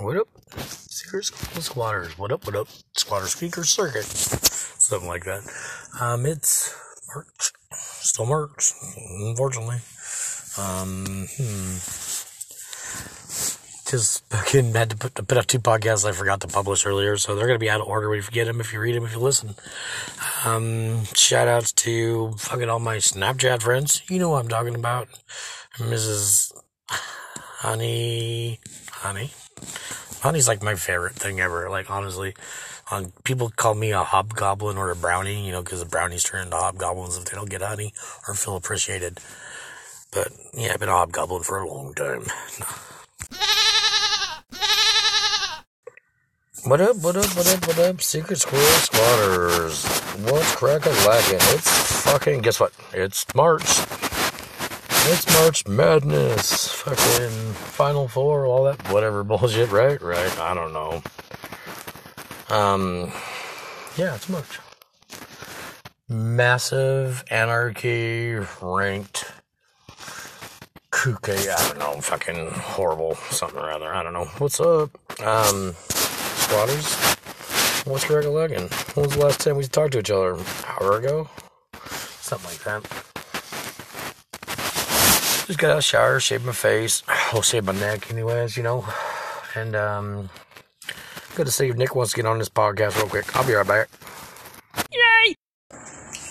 What up? Secret Squatters. What up? What up? Squatter Speaker Circuit. Something like that. Um, it's March. Still March, unfortunately. Um, hmm. Just fucking had to put, to put up two podcasts I forgot to publish earlier, so they're going to be out of order if you get them, if you read them, if you listen. Um, shout outs to fucking all my Snapchat friends. You know what I'm talking about. Mrs. Honey. Honey. Honey's like my favorite thing ever. Like, honestly, on people call me a hobgoblin or a brownie, you know, because the brownies turn into hobgoblins if they don't get honey or feel appreciated. But yeah, I've been a hobgoblin for a long time. What up, what up, what up, what up, Secret Squirrel Squatters? What's crackin' lacking? It's fucking, guess what? It's March. It's March Madness. Fucking Final Four, all that, whatever bullshit, right? Right, I don't know. Um, yeah, it's March. Massive Anarchy ranked Kuke, I don't know, fucking horrible something or other. I don't know. What's up? Um, squatters? What's Leggin? When was the last time we talked to each other? An hour ago? Something like that. Just got out of the shower, shaved my face. I'll shave my neck anyways, you know. And um good to see if Nick wants to get on this podcast real quick. I'll be right back. Yay!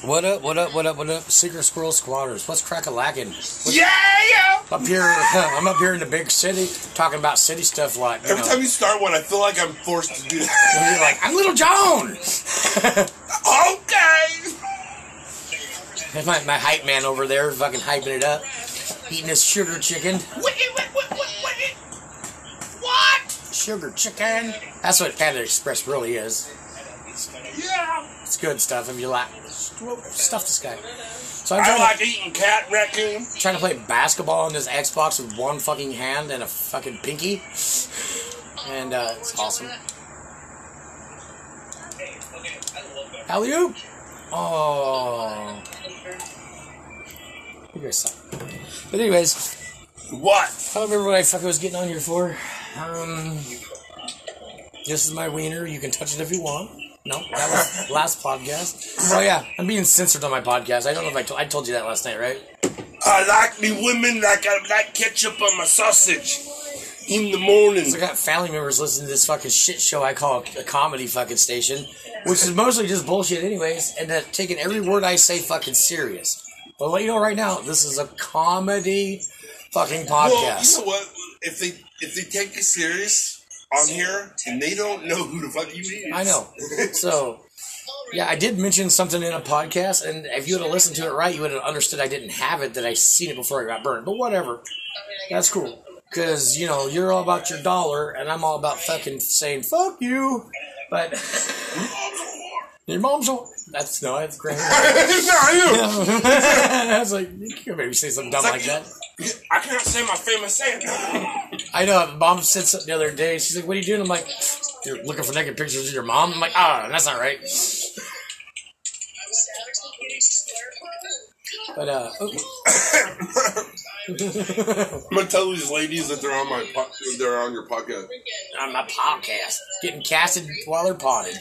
What up, what up, what up, what up? Secret Squirrel Squatters. What's crack a lacking? Yeah, yeah. Up here, I'm up here in the big city talking about city stuff like, Every know, time you start one, I feel like I'm forced to do that. and you're like, I'm Little Joan! okay. There's my, my hype man over there fucking hyping it up. Eating his sugar chicken. Wait, wait, wait, wait, wait. What? Sugar chicken. That's what Panda Express really is. Yeah. It's good stuff if you like. Stuff this guy. So I'm I trying, like eating cat raccoon. trying to play basketball on this Xbox with one fucking hand and a fucking pinky. And uh, it's awesome. Alley you? Oh. You guys suck. But anyways, What? I don't remember what I fucking was getting on here for. Um, this is my wiener. You can touch it if you want. No, that was last podcast. Oh yeah, I'm being censored on my podcast. I don't know if I told I told you that last night, right? I like me women like I like ketchup on my sausage in the morning. So I got family members listening to this fucking shit show I call a comedy fucking station, which is mostly just bullshit anyways, and that taking every word I say fucking serious. But let you know right now, this is a comedy fucking podcast. Well, you know what? If they if they take you serious on here and they don't know who the fuck you is, I know. So, yeah, I did mention something in a podcast, and if you would have listened to it right, you would have understood I didn't have it, that I seen it before I got burned. But whatever. That's cool. Because, you know, you're all about your dollar, and I'm all about fucking saying, fuck you. But, your mom's all. That's, no, that's great. it's not you. I was like, you can't maybe say something dumb like that. I can't say my famous saying. I know. Mom said something the other day. She's like, "What are you doing?" I'm like, "You're looking for naked pictures of your mom." I'm like, "Ah, that's not right." But uh, oh, I'm gonna tell these ladies that they're on my po- they're on your podcast. on my podcast, getting casted while they're potted.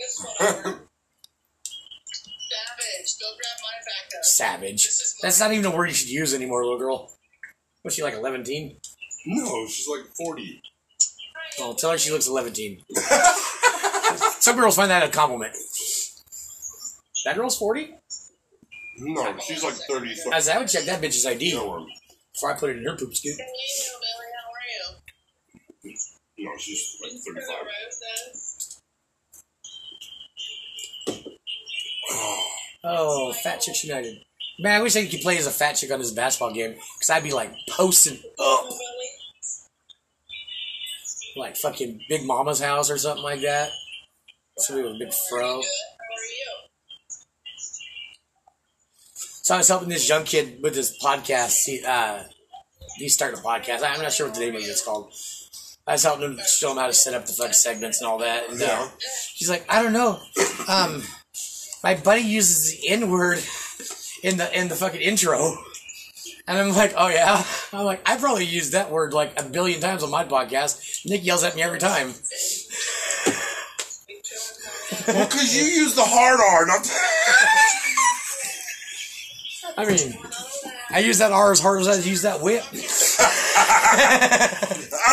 Savage. That's not even a word you should use anymore, little girl. What's she like, 11? No, she's like 40. Well, tell her she looks 11. Some girls find that a compliment. That girl's 40? No, she's like 30. As I would check that bitch's ID before I put it in her poop scoop. No, she's like 35. Oh, Fat Chicks United. Man, I wish I could play as a fat chick on this basketball game because I'd be like posting up like fucking Big Mama's house or something like that. Somebody with a big fro. Good. How are you? So I was helping this young kid with this podcast. He, uh, he's starting a podcast. I'm not sure what the name of it's called. I was helping him show him how to set up the fucking segments and all that. And uh, he's like, I don't know. Um, my buddy uses the N word in the in the fucking intro. And I'm like, oh yeah. I'm like, I probably used that word like a billion times on my podcast. Nick yells at me every time. Well, because you use the hard R, not I mean, I use that R as hard as I use that whip.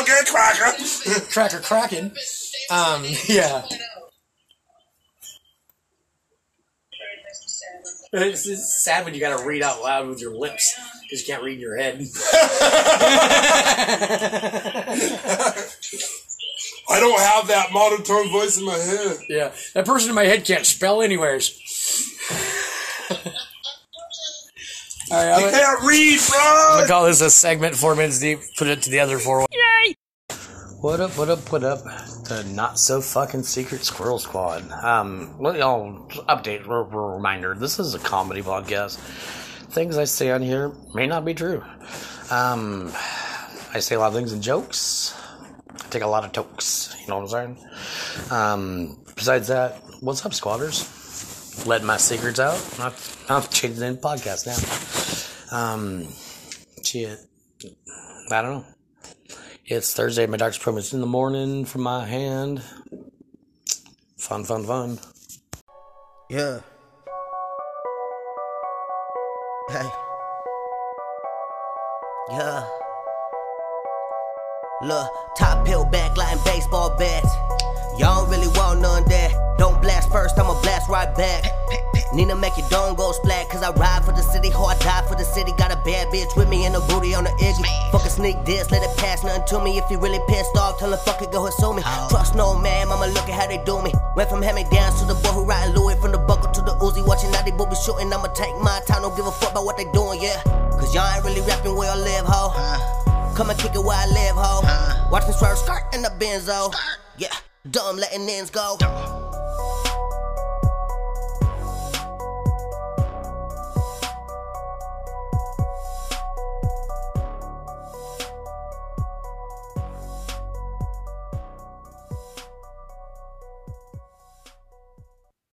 okay, cracker. Cracker cracking. Um, yeah. It's, it's sad when you gotta read out loud with your lips because you can't read in your head. I don't have that monotone voice in my head. yeah, that person in my head can't spell anywheres. All right, I'm I gonna, can't read, I'm bro. gonna call this a segment four minutes deep. Put it to the other four. Yay! What up? What up? What up? The not so fucking secret Squirrel Squad. Um, let y'all update. r- r- Reminder: This is a comedy podcast. Things I say on here may not be true. Um, I say a lot of things in jokes. I take a lot of tokes. You know what I'm saying? Um, besides that, what's up, squatters? Let my secrets out. Not, not changing the podcast now. Um, shit. I don't know. It's Thursday. My doctor's appointment's in the morning for my hand. Fun, fun, fun. Yeah. Hey. Yeah. Look, top pill back, lying baseball bats. Y'all don't really want none that. Don't blast first, I'ma blast right back. Nina make your dome go splat, cause I ride for the city, I die for the city. Got a bad bitch with me and a booty on the Iggy. Fuck a sneak diss, let it pass nothing to me. If you really pissed off, tell him fuck it, go and sue me. Oh. Trust no man, mama, look at how they do me. Went from hand me downs to the boy who riding Louis, from the buckle to the Uzi, watching how they boobies shooting. I'ma take my time, don't give a fuck about what they doing, yeah. Cause y'all ain't really rapping where I live, ho. Come and kick it where I live, ho. Watch me swerve skirt in the benzo. Yeah, dumb letting ends go.